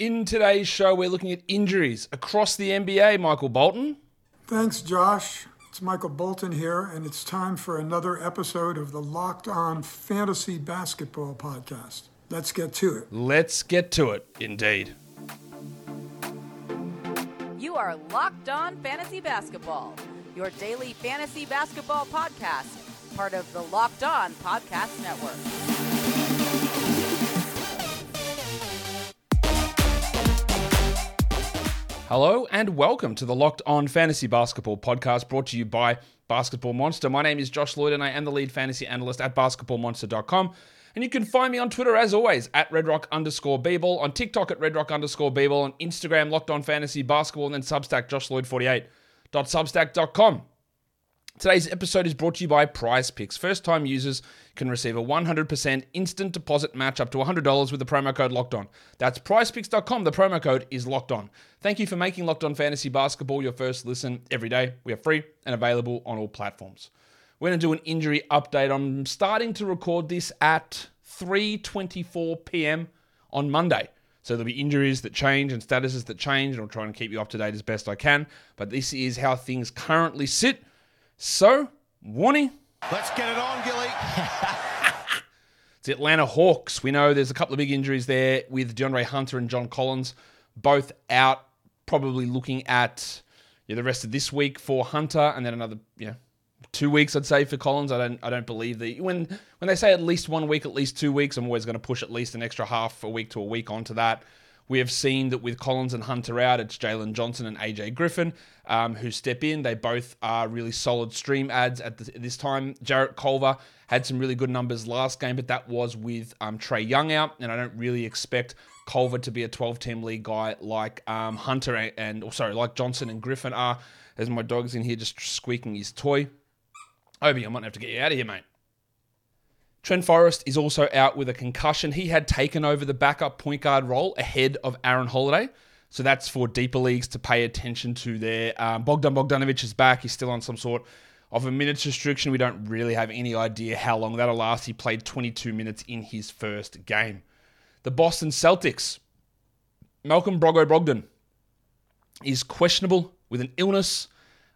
In today's show, we're looking at injuries across the NBA. Michael Bolton. Thanks, Josh. It's Michael Bolton here, and it's time for another episode of the Locked On Fantasy Basketball Podcast. Let's get to it. Let's get to it, indeed. You are Locked On Fantasy Basketball, your daily fantasy basketball podcast, part of the Locked On Podcast Network. Hello and welcome to the Locked On Fantasy Basketball podcast brought to you by Basketball Monster. My name is Josh Lloyd and I am the lead fantasy analyst at basketballmonster.com. And you can find me on Twitter as always at redrock underscore bball, on TikTok at redrock underscore bball, on Instagram Locked On Fantasy Basketball, and then Substack joshloyd48.substack.com. Today's episode is brought to you by Prize Picks. First time users can receive a 100% instant deposit match up to $100 with the promo code locked on. That's prizepicks.com. The promo code is locked on. Thank you for making Locked On Fantasy Basketball your first listen every day. We are free and available on all platforms. We're going to do an injury update. I'm starting to record this at 3:24 p.m. on Monday. So there'll be injuries that change and statuses that change, and I'll try and keep you up to date as best I can. But this is how things currently sit. So, warning. Let's get it on, Gilly. It's the Atlanta Hawks. We know there's a couple of big injuries there with DeAndre Hunter and John Collins, both out. Probably looking at yeah, the rest of this week for Hunter, and then another you know two weeks I'd say for Collins. I don't I don't believe that when when they say at least one week, at least two weeks, I'm always going to push at least an extra half a week to a week onto that. We have seen that with Collins and Hunter out, it's Jalen Johnson and AJ Griffin um, who step in. They both are really solid stream ads at the, this time. Jarrett Culver had some really good numbers last game, but that was with um, Trae Young out, and I don't really expect Culver to be a 12 team league guy like um, Hunter and, and, oh, sorry, like Johnson and Griffin are. As my dog's in here just squeaking his toy. Obi, I might have to get you out of here, mate. Trent Forrest is also out with a concussion. He had taken over the backup point guard role ahead of Aaron Holiday. So that's for deeper leagues to pay attention to there. Um, Bogdan Bogdanovic is back. He's still on some sort of a minutes restriction. We don't really have any idea how long that'll last. He played 22 minutes in his first game. The Boston Celtics, Malcolm Brogo Brogdon, is questionable with an illness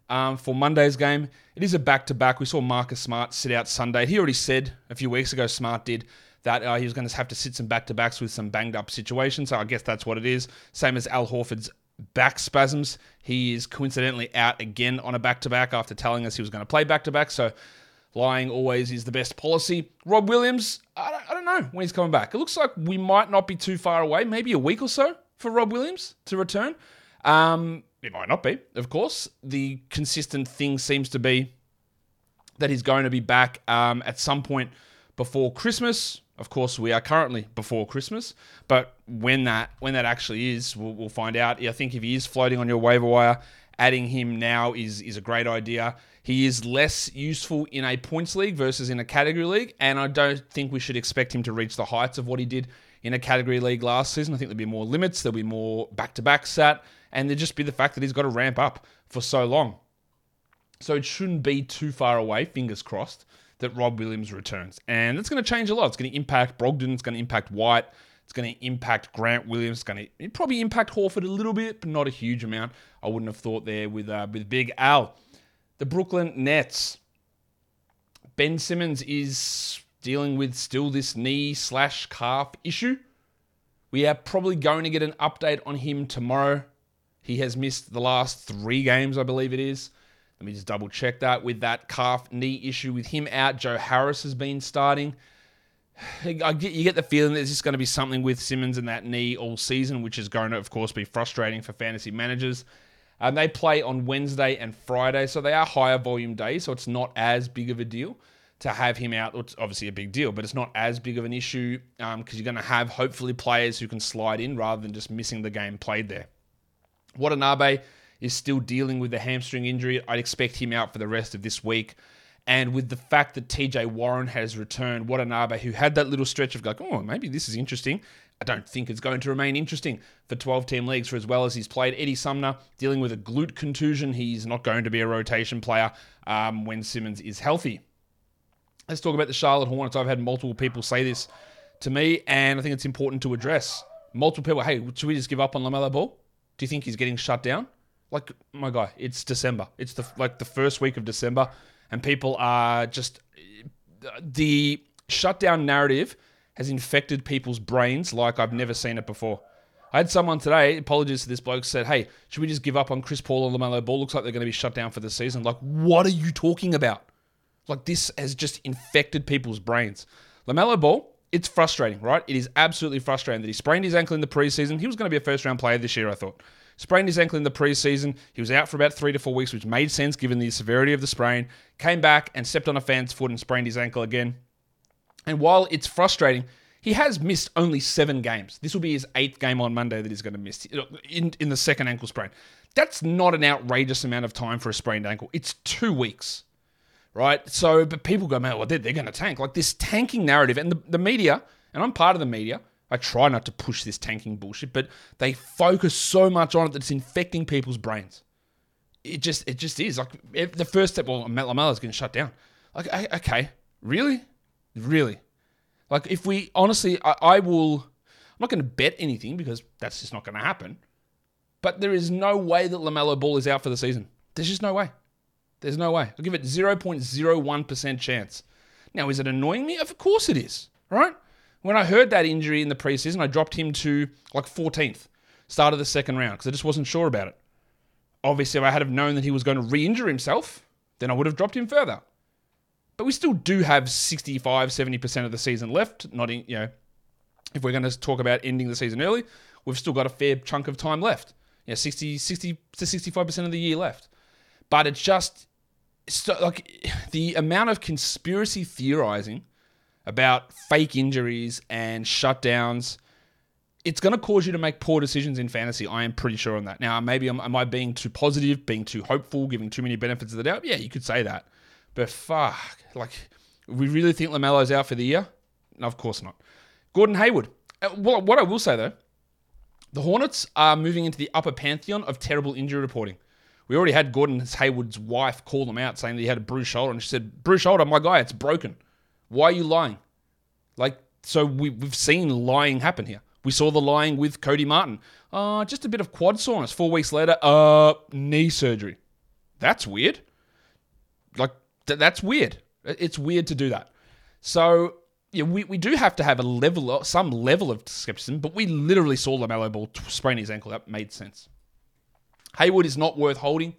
um, for Monday's game. It is a back to back. We saw Marcus Smart sit out Sunday. He already said a few weeks ago, Smart did, that uh, he was going to have to sit some back to backs with some banged up situations. So I guess that's what it is. Same as Al Horford's back spasms. He is coincidentally out again on a back to back after telling us he was going to play back to back. So lying always is the best policy. Rob Williams, I don't, I don't know when he's coming back. It looks like we might not be too far away, maybe a week or so for Rob Williams to return. Um, it might not be, of course. The consistent thing seems to be that he's going to be back um, at some point before Christmas. Of course, we are currently before Christmas, but when that when that actually is, we'll, we'll find out. I think if he is floating on your waiver wire, adding him now is is a great idea. He is less useful in a points league versus in a category league, and I don't think we should expect him to reach the heights of what he did in a category league last season. I think there'll be more limits, there'll be more back to back sat, and there'll just be the fact that he's got to ramp up for so long. So it shouldn't be too far away, fingers crossed, that Rob Williams returns. And it's going to change a lot. It's going to impact Brogdon, it's going to impact White, it's going to impact Grant Williams, it's going to probably impact Horford a little bit, but not a huge amount. I wouldn't have thought there with uh, with Big Al. The Brooklyn Nets. Ben Simmons is dealing with still this knee slash calf issue. We are probably going to get an update on him tomorrow. He has missed the last three games, I believe it is. Let me just double check that with that calf knee issue with him out. Joe Harris has been starting. Get, you get the feeling there's just going to be something with Simmons and that knee all season, which is going to, of course, be frustrating for fantasy managers. Um, they play on Wednesday and Friday, so they are higher volume days, so it's not as big of a deal to have him out. It's obviously a big deal, but it's not as big of an issue because um, you're going to have hopefully players who can slide in rather than just missing the game played there. Watanabe is still dealing with the hamstring injury. I'd expect him out for the rest of this week. And with the fact that TJ Warren has returned, Watanabe, who had that little stretch of like, oh, maybe this is interesting. I don't think it's going to remain interesting for 12 team leagues for as well as he's played. Eddie Sumner dealing with a glute contusion. He's not going to be a rotation player um, when Simmons is healthy. Let's talk about the Charlotte Hornets. I've had multiple people say this to me, and I think it's important to address. multiple people, hey, should we just give up on LaMelo Ball? Do you think he's getting shut down? Like, my guy, it's December. It's the like the first week of December, and people are just the shutdown narrative has infected people's brains like I've never seen it before. I had someone today, apologies to this bloke, said, Hey, should we just give up on Chris Paul and LaMelo Ball? Looks like they're going to be shut down for the season. Like, what are you talking about? Like, this has just infected people's brains. LaMelo Ball, it's frustrating, right? It is absolutely frustrating that he sprained his ankle in the preseason. He was going to be a first round player this year, I thought. Sprained his ankle in the preseason. He was out for about three to four weeks, which made sense given the severity of the sprain. Came back and stepped on a fan's foot and sprained his ankle again. And while it's frustrating, he has missed only seven games. This will be his eighth game on Monday that he's going to miss in, in the second ankle sprain. That's not an outrageous amount of time for a sprained ankle. It's two weeks, right? So, but people go, man, well, they're, they're going to tank. Like this tanking narrative, and the, the media, and I'm part of the media. I try not to push this tanking bullshit, but they focus so much on it that it's infecting people's brains. It just, it just is like the first step. Well, Matt is going to shut down. Like, okay, really, really like, if we honestly, I, I will, I'm not going to bet anything because that's just not going to happen. But there is no way that LaMelo Ball is out for the season. There's just no way. There's no way. I'll give it 0.01% chance. Now, is it annoying me? Of course it is, right? When I heard that injury in the preseason, I dropped him to like 14th, start of the second round, because I just wasn't sure about it. Obviously, if I had have known that he was going to re injure himself, then I would have dropped him further. But we still do have 65, 70% of the season left. Not in, you know, if we're going to talk about ending the season early, we've still got a fair chunk of time left. Yeah, 60, 60 to 65% of the year left. But it's just so, like the amount of conspiracy theorizing about fake injuries and shutdowns. It's going to cause you to make poor decisions in fantasy. I am pretty sure on that. Now, maybe am, am I being too positive, being too hopeful, giving too many benefits of the doubt? Yeah, you could say that. But fuck, like, we really think LaMelo's out for the year? No, of course not. Gordon Hayward. Uh, well, what I will say though, the Hornets are moving into the upper pantheon of terrible injury reporting. We already had Gordon Hayward's wife call them out saying that he had a bruised shoulder, and she said, "Bruised shoulder, my guy, it's broken. Why are you lying?" Like, so we, we've seen lying happen here. We saw the lying with Cody Martin. Uh, just a bit of quad soreness. Four weeks later, uh, knee surgery. That's weird. Like, th- that's weird. It's weird to do that. So yeah, we, we do have to have a level, of, some level of skepticism, but we literally saw LaMelo Ball sprain his ankle. That made sense. Hayward is not worth holding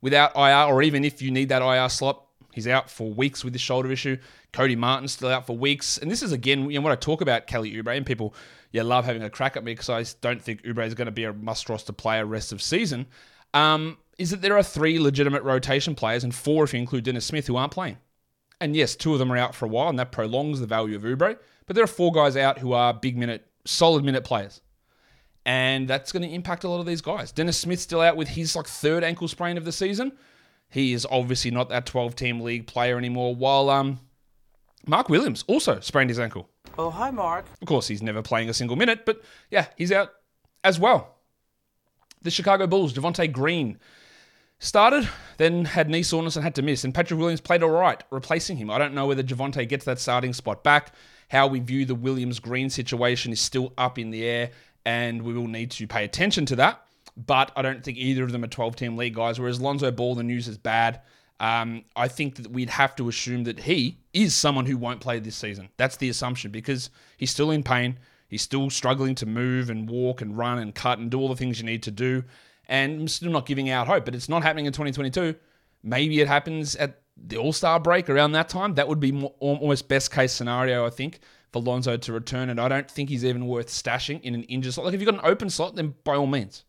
without IR, or even if you need that IR slot. He's out for weeks with this shoulder issue. Cody Martin's still out for weeks. And this is, again, you know, when I talk about Kelly Oubre, and people yeah, love having a crack at me because I don't think Oubre is going to be a must roster player rest of season. Um, is that there are three legitimate rotation players and four if you include Dennis Smith who aren't playing. And yes, two of them are out for a while, and that prolongs the value of Oubre. But there are four guys out who are big minute, solid minute players. And that's going to impact a lot of these guys. Dennis Smith still out with his like third ankle sprain of the season. He is obviously not that 12 team league player anymore. While um, Mark Williams also sprained his ankle. Oh, hi, Mark. Of course, he's never playing a single minute, but yeah, he's out as well. The Chicago Bulls, Javonte Green, started, then had knee soreness and had to miss. And Patrick Williams played all right, replacing him. I don't know whether Javonte gets that starting spot back. How we view the Williams Green situation is still up in the air, and we will need to pay attention to that. But I don't think either of them are 12 team league guys. Whereas Lonzo Ball, the news is bad. Um, I think that we'd have to assume that he is someone who won't play this season. That's the assumption because he's still in pain. He's still struggling to move and walk and run and cut and do all the things you need to do. And I'm still not giving out hope, but it's not happening in 2022. Maybe it happens at the All Star break around that time. That would be more, almost best case scenario, I think, for Lonzo to return. And I don't think he's even worth stashing in an injured slot. Like if you've got an open slot, then by all means.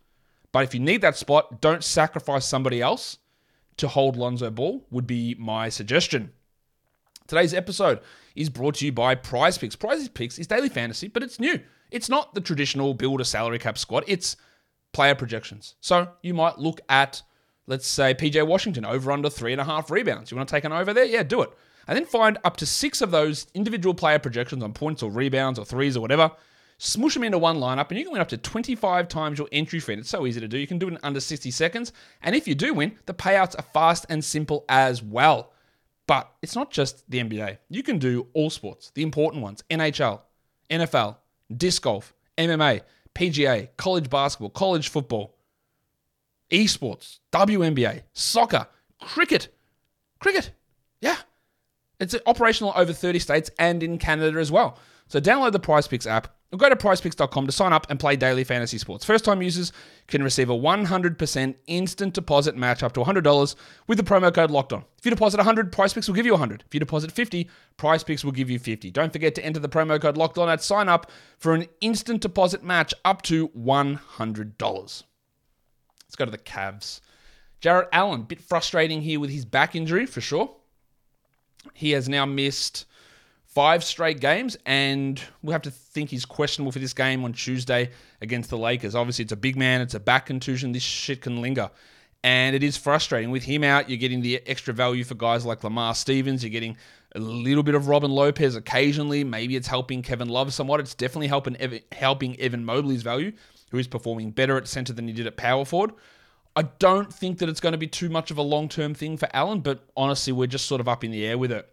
But if you need that spot, don't sacrifice somebody else to hold Lonzo Ball, would be my suggestion. Today's episode is brought to you by Prize Picks. Prize Picks is daily fantasy, but it's new. It's not the traditional build a salary cap squad. It's player projections. So you might look at, let's say, PJ Washington over under three and a half rebounds. You want to take an over there? Yeah, do it. And then find up to six of those individual player projections on points or rebounds or threes or whatever. Smush them into one lineup, and you can win up to 25 times your entry fee. And it's so easy to do. You can do it in under 60 seconds. And if you do win, the payouts are fast and simple as well. But it's not just the NBA. You can do all sports, the important ones NHL, NFL, disc golf, MMA, PGA, college basketball, college football, esports, WNBA, soccer, cricket. Cricket. Yeah. It's operational over 30 states and in Canada as well. So download the Prize Picks app or go to prizepicks.com to sign up and play daily fantasy sports. First time users can receive a 100% instant deposit match up to $100 with the promo code locked on. If you deposit 100, Prize Picks will give you 100. If you deposit 50, Prize Picks will give you 50. Don't forget to enter the promo code locked on at sign up for an instant deposit match up to $100. Let's go to the Cavs. Jarrett Allen, bit frustrating here with his back injury for sure. He has now missed five straight games, and we'll have to think he's questionable for this game on Tuesday against the Lakers. Obviously, it's a big man, it's a back contusion. This shit can linger. And it is frustrating. With him out, you're getting the extra value for guys like Lamar Stevens. You're getting a little bit of Robin Lopez occasionally. Maybe it's helping Kevin Love somewhat. It's definitely helping Evan, helping Evan Mobley's value, who is performing better at center than he did at power forward. I don't think that it's going to be too much of a long term thing for Allen, but honestly, we're just sort of up in the air with it.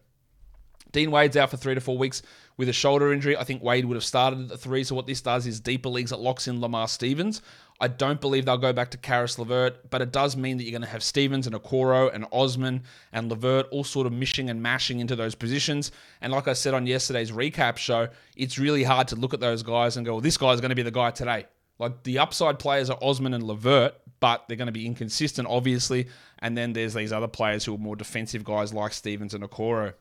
Dean Wade's out for three to four weeks with a shoulder injury. I think Wade would have started at the three. So what this does is deeper leagues it locks in Lamar Stevens. I don't believe they'll go back to Caris LeVert, but it does mean that you're going to have Stevens and Okoro and Osman and LeVert all sort of mishing and mashing into those positions. And like I said on yesterday's recap show, it's really hard to look at those guys and go, well, this guy's going to be the guy today. Like the upside players are Osman and LeVert, but they're going to be inconsistent, obviously. And then there's these other players who are more defensive guys like Stevens and Okoro.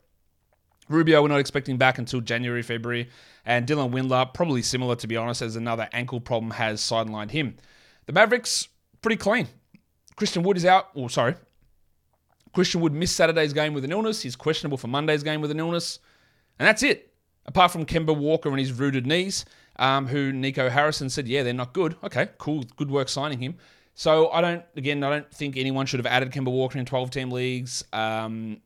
Rubio, we're not expecting back until January, February. And Dylan Windler, probably similar, to be honest, as another ankle problem has sidelined him. The Mavericks, pretty clean. Christian Wood is out. Oh, sorry. Christian Wood missed Saturday's game with an illness. He's questionable for Monday's game with an illness. And that's it. Apart from Kemba Walker and his rooted knees, um, who Nico Harrison said, yeah, they're not good. Okay, cool. Good work signing him. So I don't, again, I don't think anyone should have added Kemba Walker in 12 team leagues. Um,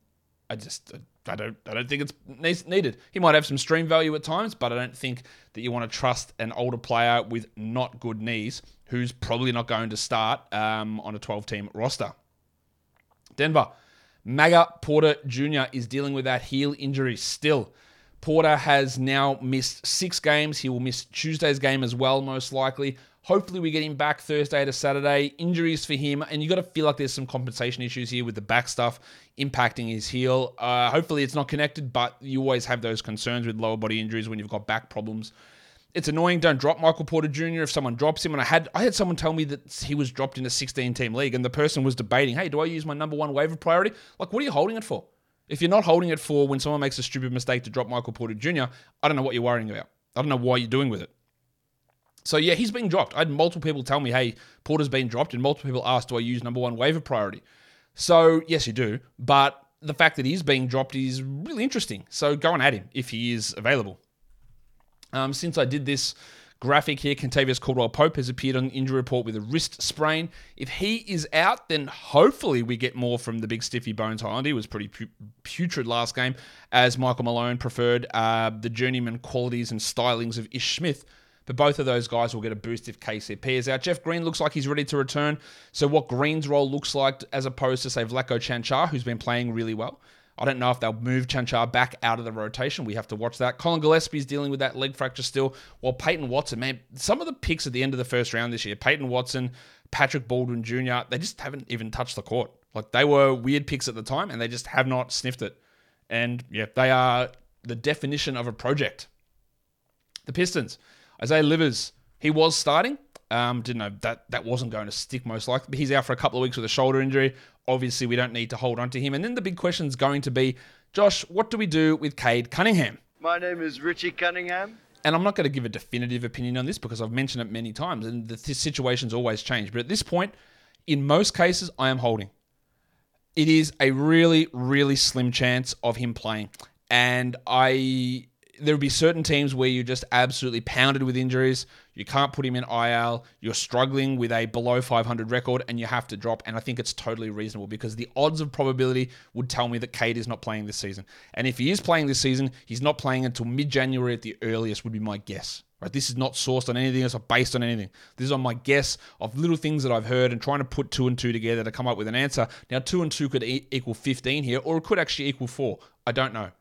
I just, I don't I don't think it's needed. He might have some stream value at times, but I don't think that you want to trust an older player with not good knees who's probably not going to start um, on a 12 team roster. Denver, Maga Porter Jr. is dealing with that heel injury still. Porter has now missed six games. He will miss Tuesday's game as well, most likely. Hopefully, we get him back Thursday to Saturday. Injuries for him, and you got to feel like there's some compensation issues here with the back stuff impacting his heel. Uh, hopefully, it's not connected, but you always have those concerns with lower body injuries when you've got back problems. It's annoying. Don't drop Michael Porter Jr. if someone drops him. And I had I had someone tell me that he was dropped in a 16 team league, and the person was debating, hey, do I use my number one waiver priority? Like, what are you holding it for? If you're not holding it for when someone makes a stupid mistake to drop Michael Porter Jr., I don't know what you're worrying about. I don't know why you're doing with it. So yeah, he's being dropped. I had multiple people tell me, "Hey, Porter's been dropped," and multiple people asked, "Do I use number one waiver priority?" So yes, you do. But the fact that he's being dropped is really interesting. So go and add him if he is available. Um, since I did this graphic here, Kentavious Caldwell Pope has appeared on the injury report with a wrist sprain. If he is out, then hopefully we get more from the big stiffy Bones Hyland. He was pretty putrid last game, as Michael Malone preferred uh, the journeyman qualities and stylings of Ish Smith but both of those guys will get a boost if KCP is out. Jeff Green looks like he's ready to return. So what Green's role looks like as opposed to, say, Vlatko Cancar, who's been playing really well. I don't know if they'll move Cancar back out of the rotation. We have to watch that. Collin Gillespie's dealing with that leg fracture still. While Peyton Watson, man, some of the picks at the end of the first round this year, Peyton Watson, Patrick Baldwin Jr., they just haven't even touched the court. Like they were weird picks at the time and they just have not sniffed it. And yeah, they are the definition of a project. The Pistons. Isaiah Livers, he was starting. Um, didn't know that that wasn't going to stick most likely. He's out for a couple of weeks with a shoulder injury. Obviously, we don't need to hold on to him. And then the big question is going to be, Josh, what do we do with Cade Cunningham? My name is Richie Cunningham. And I'm not going to give a definitive opinion on this because I've mentioned it many times and the situation's always changed. But at this point, in most cases, I am holding. It is a really, really slim chance of him playing. And I there would be certain teams where you're just absolutely pounded with injuries. You can't put him in IL. You're struggling with a below 500 record and you have to drop. And I think it's totally reasonable because the odds of probability would tell me that Cade is not playing this season. And if he is playing this season, he's not playing until mid January at the earliest, would be my guess. Right? This is not sourced on anything, it's not based on anything. This is on my guess of little things that I've heard and trying to put two and two together to come up with an answer. Now, two and two could e- equal 15 here, or it could actually equal four. I don't know.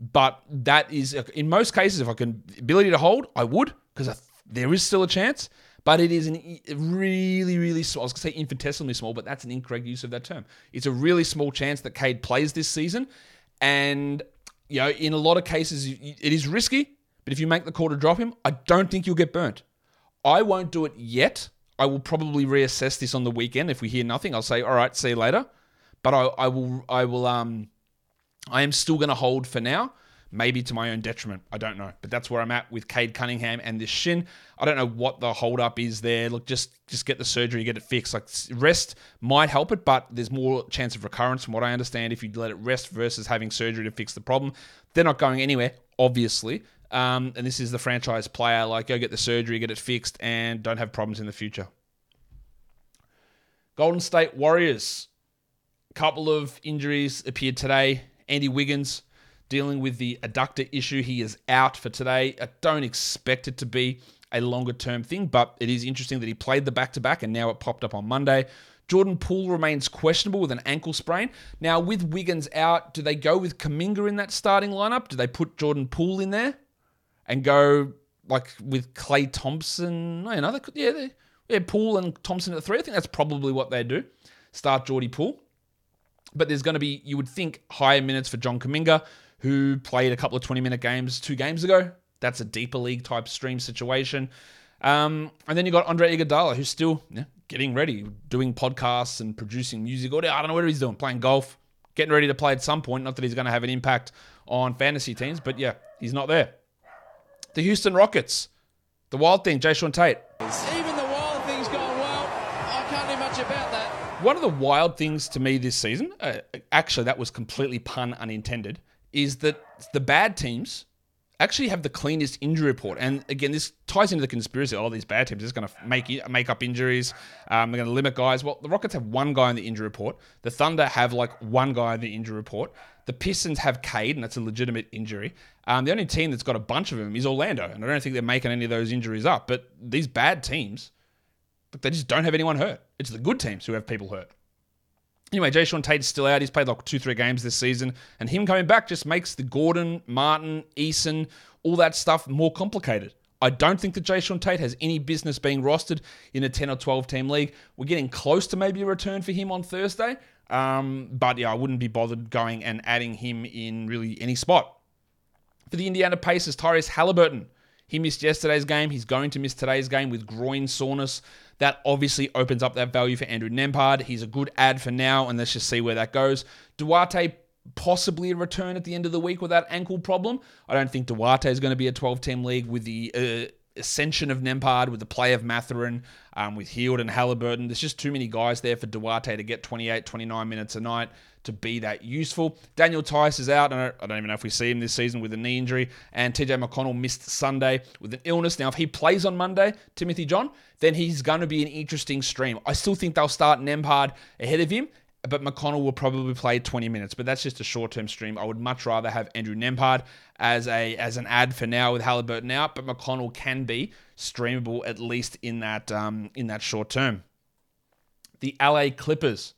But that is, in most cases, if I can ability to hold, I would because there is still a chance, but it is e- really, really small. I was going to say infinitesimally small, but that's an incorrect use of that term. It's a really small chance that Cade plays this season, and you know, in a lot of cases, it is risky. But if you make the call to drop him, I don't think you'll get burnt. I won't do it yet. I will probably reassess this on the weekend. If we hear nothing, I'll say, all right, see you later. But I, I will, I will, um, I am still going to hold for now maybe to my own detriment. I don't know, but that's where I'm at with Cade Cunningham and this shin. I don't know what the holdup is there. Look, just just get the surgery, get it fixed. Like rest might help it, but there's more chance of recurrence from what I understand if you let it rest versus having surgery to fix the problem. They're not going anywhere, obviously. Um, and this is the franchise player. Like, go get the surgery, get it fixed, and don't have problems in the future. Golden State Warriors. Couple of injuries appeared today. Andy Wiggins dealing with the adductor issue. He is out for today. I don't expect it to be a longer term thing, but it is interesting that he played the back to back and now it popped up on Monday. Jordan Poole remains questionable with an ankle sprain. Now, with Wiggins out, do they go with Kuminga in that starting lineup? Do they put Jordan Poole in there and go like with Klay Thompson? No, know, they could, yeah, they, yeah, Poole and Thompson at three. I think that's probably what they do. Start Geordie Poole. But there's going to be, you would think, higher minutes for John Kuminga who played a couple of 20 minute games two games ago. That's a deeper league type stream situation. Um, and then you got Andre Iguodala, who's still yeah, getting ready, doing podcasts and producing music. Or I don't know what he's doing, playing golf, getting ready to play at some point. Not that he's going to have an impact on fantasy teams, but yeah, he's not there. The Houston Rockets, the wild thing, Jae'Sean Tate. Even the wild thing's gone well. I can't do much about that. One of the wild things to me this season, uh, actually, that was completely pun unintended is that the bad teams actually have the cleanest injury report. And again, this ties into the conspiracy. Oh, these bad teams are going to make make up injuries. Um, they're going to limit guys. Well, the Rockets have one guy in the injury report. The Thunder have like one guy in the injury report. The Pistons have Cade, and that's a legitimate injury. Um, the only team that's got a bunch of them is Orlando, and I don't think they're making any of those injuries up. But these bad teams, they just don't have anyone hurt. It's the good teams who have people hurt. Anyway, Jae'Sean Tate's still out. He's played like two, three games this season. And him coming back just makes the Gordon, Martin, Eason, all that stuff more complicated. I don't think that Jae'Sean Tate has any business being rostered in a 10 or 12 team league. We're getting close to maybe a return for him on Thursday. Um, but yeah, I wouldn't be bothered going and adding him in really any spot. For the Indiana Pacers, Tyrese Halliburton. He missed yesterday's game. He's going to miss today's game with groin soreness. That obviously opens up that value for Andrew Nembhard. He's a good ad for now, and let's just see where that goes. Duarte possibly a return at the end of the week with that ankle problem. I don't think Duarte is going to be a 12 team league with the uh, ascension of Nembhard, with the play of Mathurin, um, with Hield and Halliburton. There's just too many guys there for Duarte to get 28, 29 minutes a night to be that useful. Daniel Theis is out. I don't, even know if we see him this season with a knee injury. And TJ McConnell missed Sunday with an illness. Now, if he plays on Monday, Timothy John, then he's going to be an interesting stream. I still think they'll start Nembhard ahead of him. But McConnell will probably play 20 minutes, but that's just a short-term stream. I would much rather have Andrew Nembhard as a as an ad for now with Halliburton out, but McConnell can be streamable at least in that um, in that short term. The LA Clippers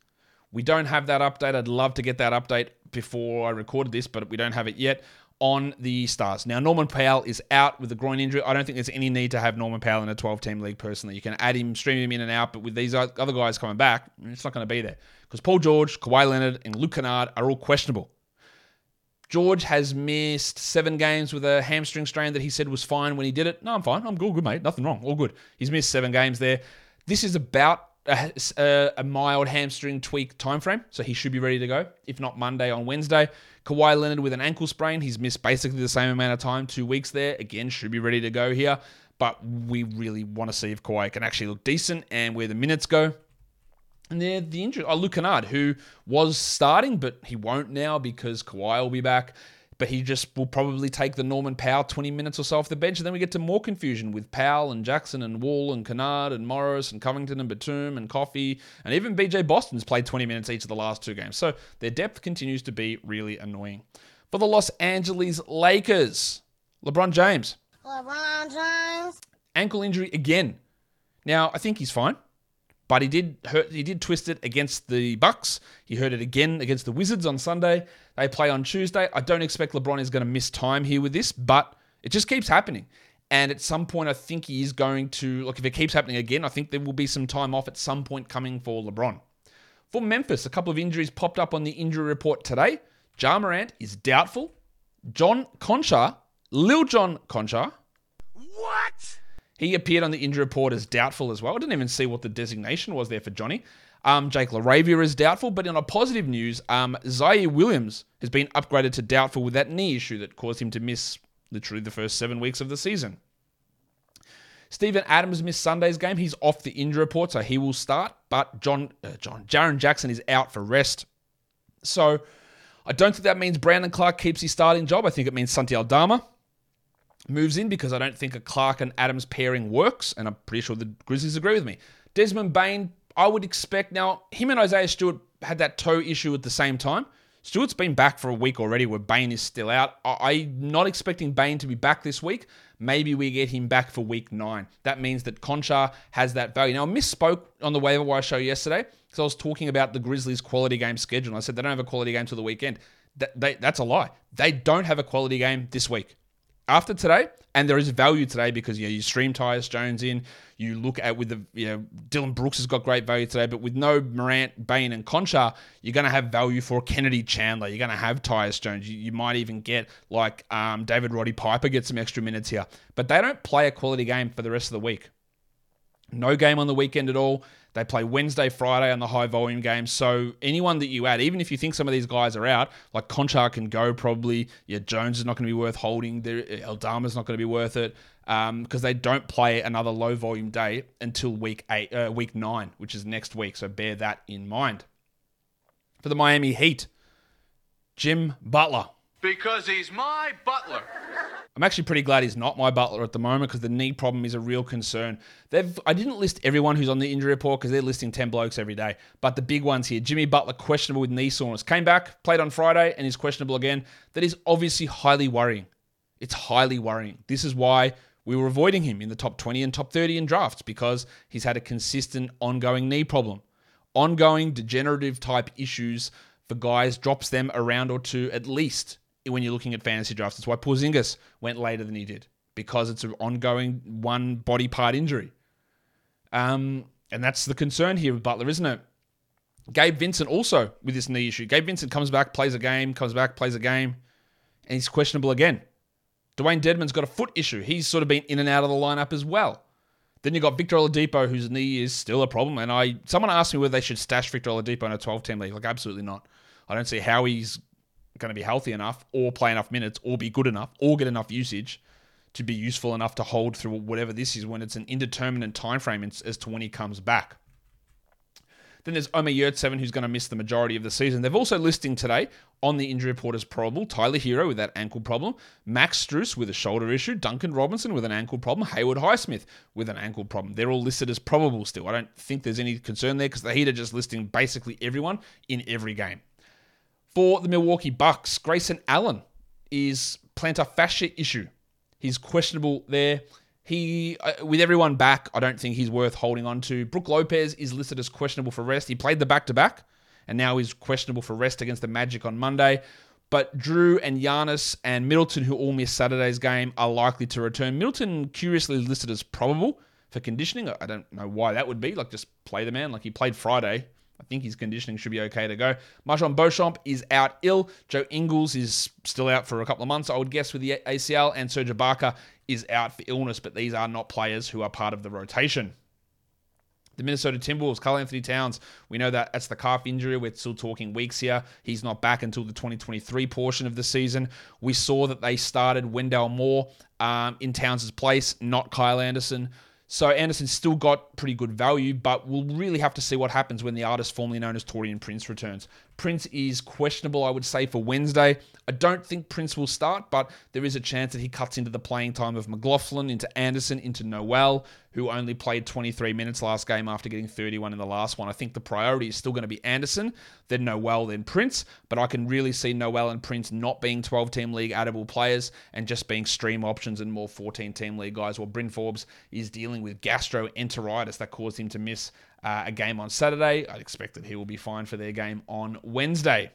we don't have that update. I'd love to get that update before I recorded this, but we don't have it yet on the Stars. Now, Norman Powell is out with a groin injury. I don't think there's any need to have Norman Powell in a 12 team league personally. You can add him, stream him in and out, but with these other guys coming back, it's not going to be there. Because Paul George, Kawhi Leonard, and Luke Kennard are all questionable. George has missed seven games with a hamstring strain that he said was fine when he did it. No, I'm fine. I'm good, good, mate. Nothing wrong. All good. He's missed seven games there. This is about a, a, mild hamstring tweak time frame, so he should be ready to go. If not Monday, on Wednesday. Kawhi Leonard with an ankle sprain, he's missed basically the same amount of time, two weeks there. Again, should be ready to go here. But we really want to see if Kawhi can actually look decent and where the minutes go. And there, the injury. Oh, Luke Kennard, who was starting, but he won't now because Kawhi will be back but he just will probably take the Norman Powell 20 minutes or so off the bench. And then we get to more confusion with Powell and Jackson and Wall and Kennard and Morris and Covington and Batum and Coffey. And even BJ Boston's played 20 minutes each of the last two games. So their depth continues to be really annoying. For the Los Angeles Lakers, LeBron James. LeBron James. Ankle injury again. Now, I think he's fine but he did hurt. He did twist it against the Bucks. He hurt it again against the Wizards on Sunday. They play on Tuesday. I don't expect LeBron is going to miss time here with this, but it just keeps happening. And at some point, I think he is going to, look, if it keeps happening again, I think there will be some time off at some point coming for LeBron. For Memphis, a couple of injuries popped up on the injury report today. Ja Morant is doubtful. John Konchar, Lil John Konchar. What? He appeared on the injury report as doubtful as well. I didn't even see what the designation was there for Johnny. Um, Jake LaRavia is doubtful, but in a positive news, um, Ziaire Williams has been upgraded to doubtful with that knee issue that caused him to miss literally the first seven weeks of the season. Steven Adams missed Sunday's game. He's off the injury report, so he will start. But John, uh, John, Jaren Jackson is out for rest. So I don't think that means Brandon Clarke keeps his starting job. I think it means Santi Aldama moves in because I don't think a Clarke and Adams pairing works, and I'm pretty sure the Grizzlies agree with me. Desmond Bane, I would expect now him and Isaiah Stewart had that toe issue at the same time. Stewart's been back for a week already where Bane is still out. I- am not expecting Bane to be back this week. Maybe we get him back for week nine. That means that Konchar has that value. Now, I misspoke on the waiver wire show yesterday because I was talking about the Grizzlies' quality game schedule. I said they don't have a quality game till the weekend. That, they, that's a lie. They don't have a quality game this week after today, and there is value today because you know you stream Tyus Jones in, you look at with the you know Dillon Brooks has got great value today, but with no Morant, Bane, and Konchar, you're going to have value for Kennedy Chandler. You're going to have Tyus Jones. You, you might even get like um, David Roddy Piper get some extra minutes here, but they don't play a quality game for the rest of the week. No game on the weekend at all. They play Wednesday, Friday on the high volume games. So anyone that you add, even if you think some of these guys are out, like Konchar can go probably. Yeah, Jones is not going to be worth holding. Aldama's not going to be worth it because um, they don't play another low volume day until week eight, uh, week nine, which is next week. So bear that in mind. For the Miami Heat, Jim Butler. Because he's my butler. I'm actually pretty glad he's not my butler at the moment because the knee problem is a real concern. They've I didn't list everyone who's on the injury report because they're listing 10 blokes every day. But the big ones here, Jimmy Butler questionable with knee soreness. Came back, played on Friday, and is questionable again. That is obviously highly worrying. It's highly worrying. This is why we were avoiding him in the top 20 and top 30 in drafts because he's had a consistent ongoing knee problem. Ongoing degenerative type issues for guys drops them around or two at least when you're looking at fantasy drafts. That's why Porzingis went later than he did because it's an ongoing one body part injury. Um, and that's the concern here with Butler, isn't it? Gabe Vincent also with this knee issue. Gabe Vincent comes back, plays a game, comes back, plays a game, and he's questionable again. Dewayne Dedmon's got a foot issue. He's sort of been in and out of the lineup as well. Then you've got Victor Oladipo, whose knee is still a problem. And I, someone asked me whether they should stash Victor Oladipo in a 12-team league. Like, absolutely not. I don't see how he's going to be healthy enough or play enough minutes or be good enough or get enough usage to be useful enough to hold through whatever this is when it's an indeterminate time frame as to when he comes back. Then there's Omer Yurtseven, who's going to miss the majority of the season. They've also listing today on the injury report as probable Tyler Herro with that ankle problem, Max Strus with a shoulder issue, Duncan Robinson with an ankle problem, Haywood Highsmith with an ankle problem. They're all listed as probable still. I don't think there's any concern there because the Heat are just listing basically everyone in every game. For the Milwaukee Bucks, Grayson Allen is plantar fascia issue. He's questionable there. He, uh, with everyone back, I don't think he's worth holding on to. Brook Lopez is listed as questionable for rest. He played the back to back, and now he's questionable for rest against the Magic on Monday. But Jrue and Giannis and Middleton, who all missed Saturday's game, are likely to return. Middleton curiously listed as probable for conditioning. I don't know why that would be. Like, just play the man. Like, he played Friday. Think his conditioning should be okay to go. MarJon Beauchamp is out ill. Joe Ingles is still out for a couple of months, I would guess, with the ACL. And Serge Ibaka is out for illness, but these are not players who are part of the rotation. The Minnesota Timberwolves, Karl-Anthony Towns, we know that that's the calf injury. We're still talking weeks here. He's not back until the 2023 portion of the season. We saw that they started Wendell Moore um, in Towns' place, not Kyle Anderson. So Anderson's still got pretty good value, but we'll really have to see what happens when the artist formerly known as Taurean Prince returns. Prince is questionable, I would say, for Wednesday. I don't think Prince will start, but there is a chance that he cuts into the playing time of McLaughlin, into Anderson, into Nowell, who only played 23 minutes last game after getting 31 in the last one. I think the priority is still going to be Anderson, then Nowell, then Prince, but I can really see Nowell and Prince not being 12 team league addable players and just being stream options and more 14 team league guys. While Bryn Forbes is dealing with gastroenteritis that caused him to miss uh, a game on Saturday. I'd expect that he will be fine for their game on Wednesday.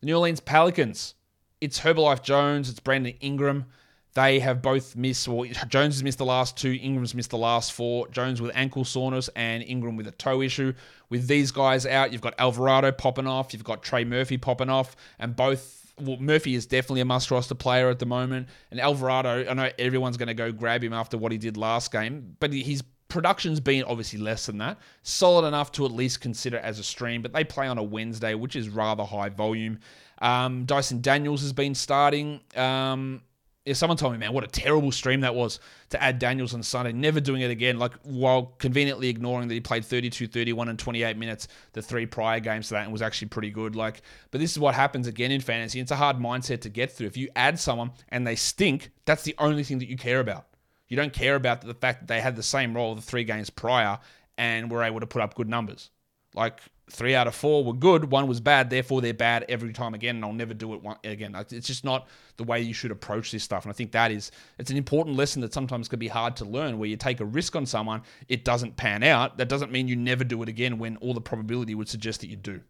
The New Orleans Pelicans. It's Herbalife Jones, it's Brandon Ingram. They have both missed, well, Jones has missed the last two, Ingram's missed the last four. Jones with ankle soreness and Ingram with a toe issue. With these guys out, you've got Alvarado popping off, you've got Trey Murphy popping off, and both well, Murphy is definitely a must roster player at the moment. And Alvarado, I know everyone's going to go grab him after what he did last game, but his production's been obviously less than that. Solid enough to at least consider as a stream, but they play on a Wednesday, which is rather high volume. Um, Dyson Daniels has been starting. Um, yeah, someone told me, man, what a terrible stream that was to add Daniels on Sunday. Never doing it again, like while conveniently ignoring that he played 32, 31, and 28 minutes the three prior games to that and was actually pretty good. Like, but this is what happens again in fantasy. It's a hard mindset to get through. If you add someone and they stink, that's the only thing that you care about. You don't care about the fact that they had the same role the three games prior and were able to put up good numbers. Like three out of four were good, one was bad, therefore they're bad every time again, and I'll never do it one, again. It's just not the way you should approach this stuff. And I think that is it's an important lesson that sometimes can be hard to learn where you take a risk on someone, it doesn't pan out. That doesn't mean you never do it again when all the probability would suggest that you do.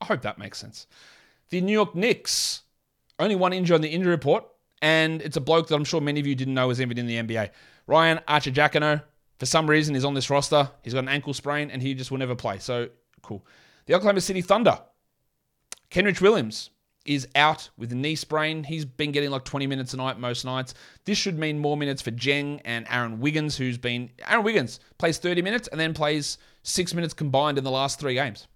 I hope that makes sense. The New York Knicks, only one injury on the injury report, and it's a bloke that I'm sure many of you didn't know was even in the NBA. Ryan Arcidiacono, for some reason, is on this roster. He's got an ankle sprain and he just will never play. So cool. The Oklahoma City Thunder, Kenrich Williams is out with a knee sprain. He's been getting like 20 minutes a night most nights. This should mean more minutes for Dieng and Aaron Wiggins, who's been. Aaron Wiggins plays 30 minutes and then plays six minutes combined in the last three games.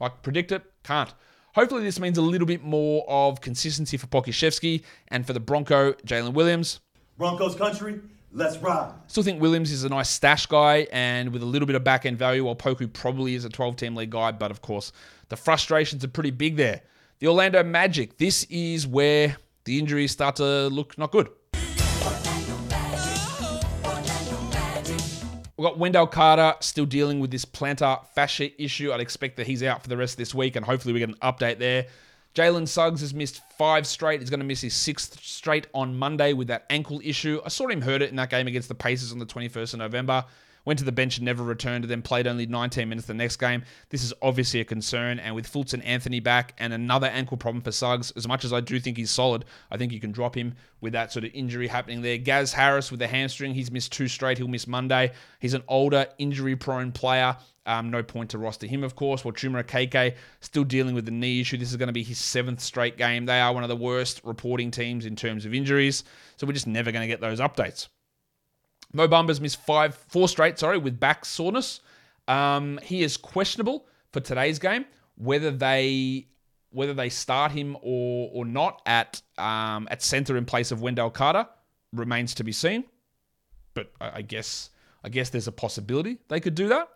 Like, predict it? Can't. Hopefully, this means a little bit more of consistency for Pokusevski and for the Bronco, Jalen Williams. Broncos country, let's ride. Still think Williams is a nice stash guy and with a little bit of back end value, while Poku probably is a 12 team league guy. But of course, the frustrations are pretty big there. The Orlando Magic, this is where the injuries start to look not good. We've got Wendell Carter still dealing with this plantar fascia issue. I'd expect that he's out for the rest of this week, and hopefully we get an update there. Jalen Suggs has missed five straight. He's going to miss his sixth straight on Monday with that ankle issue. I saw him hurt it in that game against the Pacers on the 21st of November. Went to the bench and never returned to them, played only 19 minutes the next game. This is obviously a concern. And with Fultz and Anthony back and another ankle problem for Suggs, as much as I do think he's solid, I think you can drop him with that sort of injury happening there. Gaz Harris with the hamstring, he's missed two straight. He'll miss Monday. He's an older, injury prone player. Um, no point to roster him, of course. While Chuma Okeke still dealing with the knee issue. This is going to be his seventh straight game. They are one of the worst reporting teams in terms of injuries. So we're just never going to get those updates. Mo Bamba's missed five, four straight, sorry, with back soreness. Um, he is questionable for today's game. Whether they whether they start him or or not at um, at center in place of Wendell Carter remains to be seen. But I, I guess I guess there's a possibility they could do that.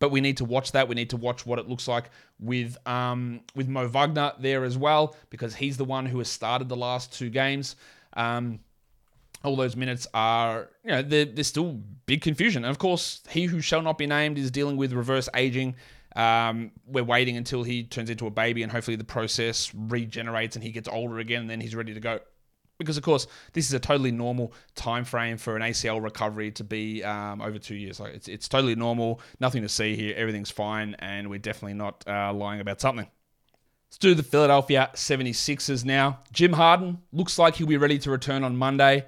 But we need to watch that. We need to watch what it looks like with um, with Mo Wagner there as well, because he's the one who has started the last two games. Um, all those minutes are, you know, there's still big confusion. And of course, he who shall not be named is dealing with reverse aging. Um, we're waiting until he turns into a baby and hopefully the process regenerates and he gets older again and then he's ready to go. Because of course, this is a totally normal time frame for an ACL recovery to be um, over two years. Like it's it's totally normal, nothing to see here. Everything's fine, and we're definitely not uh, lying about something. Let's do the Philadelphia 76ers now. Jim Harden looks like he'll be ready to return on Monday.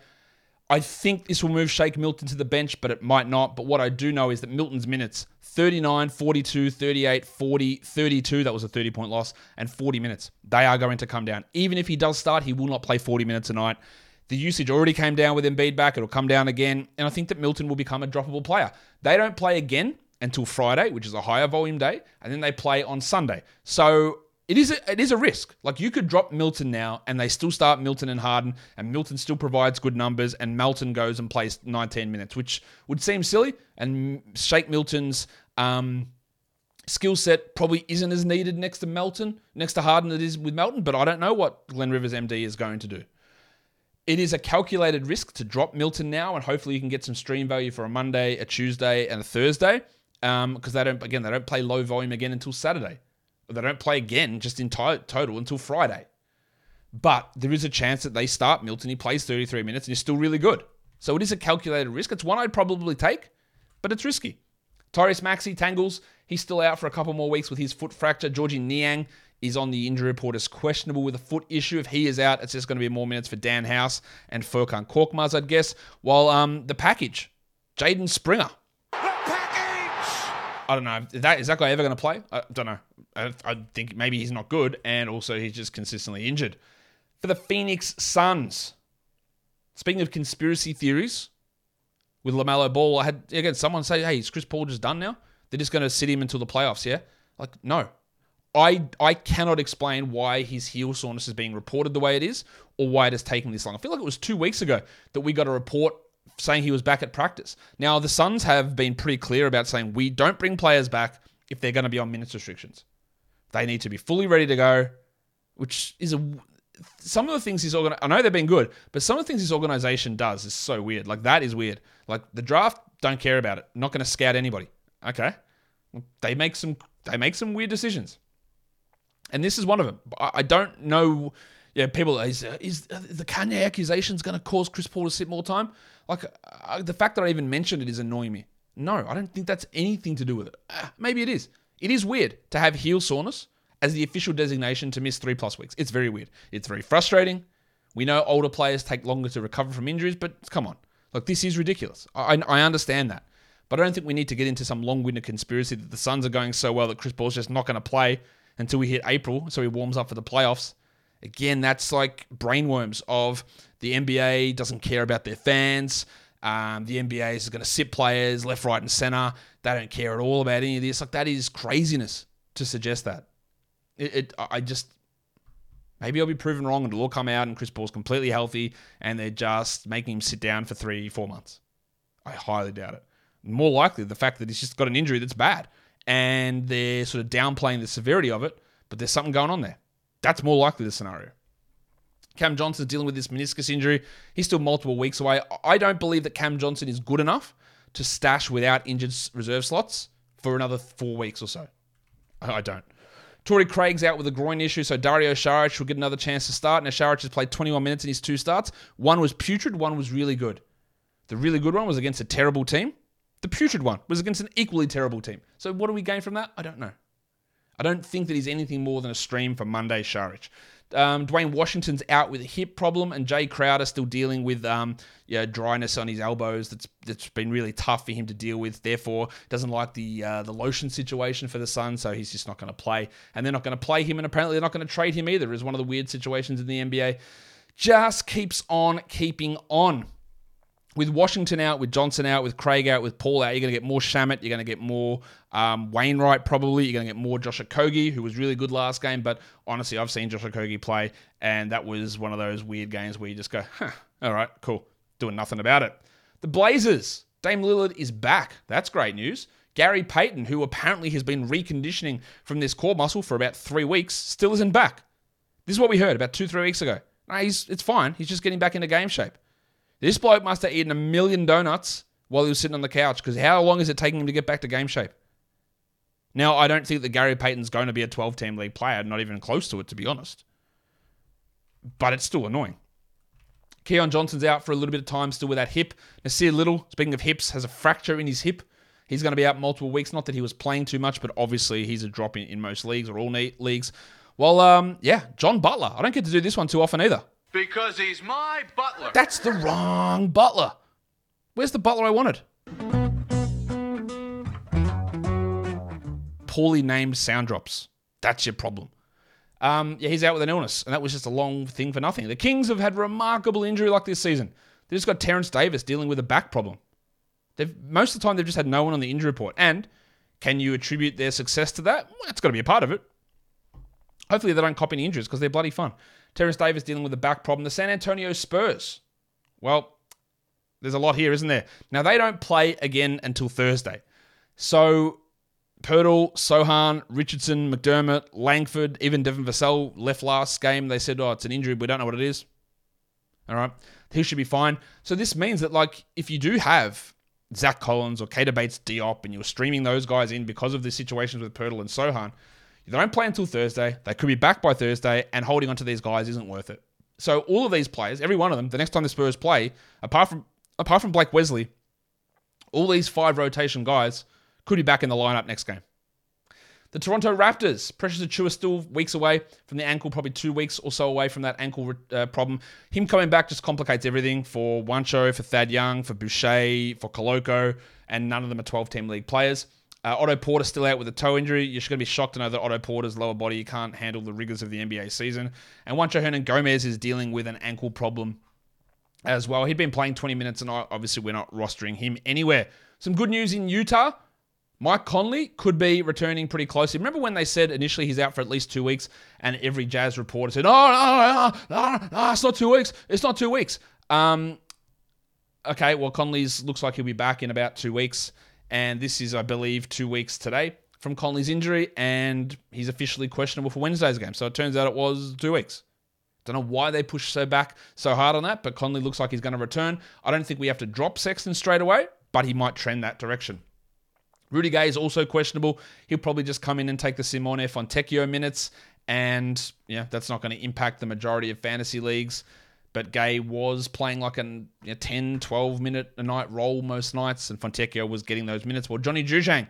I think this will move Shake Milton to the bench, but it might not. But what I do know is that Milton's minutes 39, 42, 38, 40, 32, that was a 30 point loss, and 40 minutes. They are going to come down. Even if he does start, he will not play 40 minutes a night. The usage already came down with Embiid back. It'll come down again. And I think that Milton will become a droppable player. They don't play again until Friday, which is a higher volume day, and then they play on Sunday. So it is a, it is a risk. Like you could drop Milton now, and they still start Milton and Harden, and Milton still provides good numbers, and Melton goes and plays 19 minutes, which would seem silly. And Shake Milton's um, skill set probably isn't as needed next to Melton, next to Harden, it is with Melton. But I don't know what Glenn Rivers MD is going to do. It is a calculated risk to drop Milton now, and hopefully you can get some stream value for a Monday, a Tuesday, and a Thursday. Because um, they don't, again, they don't play low volume again until Saturday. They don't play again just in t- total until Friday. But there is a chance that they start Milton. He plays 33 minutes and he's still really good. So it is a calculated risk. It's one I'd probably take, but it's risky. Tyrese Maxey tangles. He's still out for a couple more weeks with his foot fracture. Georgie Niang is on the injury report as questionable with a foot issue. If he is out, it's just going to be more minutes for Danuel House and Furkan Korkmaz, I'd guess. While um, the package, Jaden Springer. I don't know. Is that, is that guy ever going to play? I don't know. I, I think maybe he's not good, and also he's just consistently injured. For the Phoenix Suns, speaking of conspiracy theories with LaMelo Ball, I had, again, someone say, hey, is Chris Paul just done now? They're just going to sit him until the playoffs, yeah? Like, no. I, I cannot explain why his heel soreness is being reported the way it is or why it has taken this long. I feel like it was two weeks ago that we got a report saying he was back at practice. Now, the Suns have been pretty clear about saying we don't bring players back if they're going to be on minutes restrictions. They need to be fully ready to go, which is a. Some of the things this organ I know they've been good, but some of the things this organization does is so weird. Like that is weird. Like the draft, don't care about it. Not going to scout anybody. Okay, they make some they make some weird decisions, and this is one of them. I, I don't know. Yeah, people is, is the Kanye accusations going to cause Chris Paul to sit more time? Like uh, the fact that I even mentioned it is annoying me. No, I don't think that's anything to do with it. Uh, maybe it is. It is weird to have heel soreness as the official designation to miss three plus weeks. It's very weird. It's very frustrating. We know older players take longer to recover from injuries, but come on. Like, this is ridiculous. I, I understand that. But I don't think we need to get into some long winded conspiracy that the Suns are going so well that Chris Paul's just not going to play until we hit April, so he warms up for the playoffs. Again, that's like brainworms of the NBA doesn't care about their fans. Um, the NBA is going to sit players left, right, and center. They don't care at all about any of this. Like that is craziness to suggest that. It, it I just maybe I'll be proven wrong and it'll all come out and Chris Paul's completely healthy and they're just making him sit down for three, four months. I highly doubt it. More likely the fact that he's just got an injury that's bad and they're sort of downplaying the severity of it, but there's something going on there. That's more likely the scenario. Cam Johnson's dealing with this meniscus injury. He's still multiple weeks away. I don't believe that Cam Johnson is good enough to stash without injured reserve slots for another four weeks or so. I don't. Torrey Craig's out with a groin issue, so Dario Saric will get another chance to start. Now, Saric has played 21 minutes in his two starts. One was putrid, one was really good. The really good one was against a terrible team. The putrid one was against an equally terrible team. So, what do we gain from that? I don't know. I don't think that he's anything more than a stream for Monday Saric. Um, Duane Washington's out with a hip problem, and Jae Crowder still dealing with um, dryness on his elbows. That's that's been really tough for him to deal with. Therefore, doesn't like the uh, the lotion situation for the Suns, so he's just not going to play. And they're not going to play him, and apparently they're not going to trade him either. Is one of the weird situations in the NBA. Just keeps on keeping on with Washington out, with Johnson out, with Craig out, with Paul out, you're going to get more Shamet. You're going to get more um, Wainright, probably. You're going to get more Josh Okogie, who was really good last game. But honestly, I've seen Josh Okogie play, and that was one of those weird games where you just go, huh, all right, cool. Doing nothing about it. The Blazers, Dame Lillard is back. That's great news. Gary Payton, who apparently has been reconditioning from this core muscle for about three weeks, still isn't back. This is what we heard about two, three weeks ago. No, he's, it's fine. He's just getting back into game shape. This bloke must have eaten a million donuts while he was sitting on the couch because how long is it taking him to get back to game shape? Now, I don't think that Gary Payton's going to be a 12 team league player, not even close to it, to be honest. But it's still annoying. Keon Johnson's out for a little bit of time still with that hip. Nassir Little, speaking of hips, has a fracture in his hip. He's going to be out multiple weeks. Not that he was playing too much, but obviously he's a drop in, in most leagues or all leagues. Well, um, yeah, John Butler. I don't get to do this one too often either. Because he's my butler. That's the wrong Butler. Where's the Butler I wanted? Poorly named sound drops. That's your problem. Um, yeah, he's out with an illness, and that was just a long thing for nothing. The Kings have had remarkable injury luck this season. They just got Terence Davis dealing with a back problem. They've most of the time they've just had no one on the injury report. And can you attribute their success to that? Well, that's got to be a part of it. Hopefully they don't copy any injuries because they're bloody fun. Terence Davis dealing with a back problem. The San Antonio Spurs. Well, there's a lot here, isn't there? Now, they don't play again until Thursday. So, Poeltl, Sochan, Richardson, McDermott, Langford, even Devin Vassell left last game. They said, oh, it's an injury. We don't know what it is. All right. He should be fine. So, this means that, like, if you do have Zach Collins or Keita Bates Diop and you're streaming those guys in because of the situations with Poeltl and Sochan, they don't play until Thursday. They could be back by Thursday, and holding on to these guys isn't worth it. So all of these players, every one of them, the next time the Spurs play, apart from apart from Blake Wesley, all these five rotation guys could be back in the lineup next game. The Toronto Raptors, Precious Achiuwa still weeks away from the ankle, probably two weeks or so away from that ankle uh, problem. Him coming back just complicates everything for Juancho, for Thad Young, for Boucher, for Koloko, and none of them are 12 team league players. Uh, Otto Porter still out with a toe injury. You're going to be shocked to know that Otto Porter's lower body can't handle the rigors of the NBA season. And Juancho Hernangomez is dealing with an ankle problem as well. He'd been playing 20 minutes, and obviously we're not rostering him anywhere. Some good news in Utah. Mike Conley could be returning pretty closely. Remember when they said initially he's out for at least two weeks, and every Jazz reporter said, "Oh, no, no, no, no, it's not two weeks. It's not two weeks." Um, okay, well Conley's looks like he'll be back in about two weeks. And this is, I believe, two weeks today from Conley's injury, and he's officially questionable for Wednesday's game. So it turns out it was two weeks. Don't know why they pushed so back so hard on that, but Conley looks like he's going to return. I don't think we have to drop Sexton straight away, but he might trend that direction. Rudy Gay is also questionable. He'll probably just come in and take the Simone Fontecchio minutes, and yeah, that's not going to impact the majority of fantasy leagues but Gay was playing like a you know, 10, 12 minute a night role most nights, and Fontecchio was getting those minutes. Well, Johnny Juzang,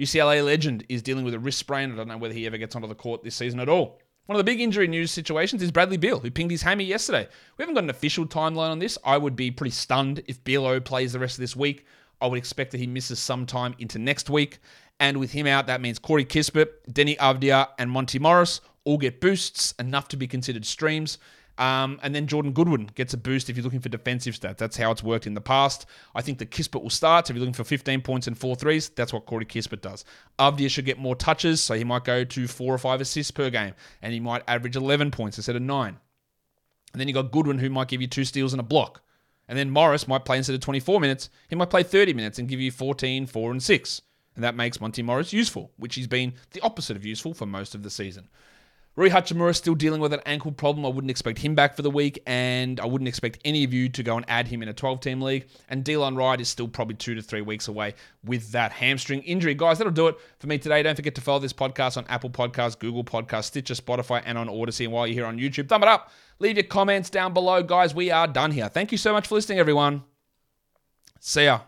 UCLA legend, is dealing with a wrist sprain. I don't know whether he ever gets onto the court this season at all. One of the big injury news situations is Bradley Beal, who pinged his hammy yesterday. We haven't got an official timeline on this. I would be pretty stunned if Bealo plays the rest of this week. I would expect that he misses some time into next week. And with him out, that means Corey Kispert, Deni Avdija, and Monty Morris all get boosts, enough to be considered streams. Um, and then Jordan Goodwin gets a boost if you're looking for defensive stats. That's how it's worked in the past. I think the Kispert will start. If you're looking for 15 points and four threes, that's what Corey Kispert does. Avdija should get more touches, so he might go to four or five assists per game, and he might average 11 points instead of nine. And then you got Goodwin, who might give you two steals and a block. And then Morris might play instead of 24 minutes, he might play 30 minutes and give you 14, 4, and 6. And that makes Monty Morris useful, which he's been the opposite of useful for most of the season. Rui Hachimura is still dealing with an ankle problem. I wouldn't expect him back for the week, and I wouldn't expect any of you to go and add him in a 12 team league. And Delon Wright is still probably two to three weeks away with that hamstring injury. Guys, that'll do it for me today. Don't forget to follow this podcast on Apple Podcasts, Google Podcasts, Stitcher, Spotify, and on Odysee. And while you're here on YouTube, thumb it up. Leave your comments down below. Guys, we are done here. Thank you so much for listening, everyone. See ya.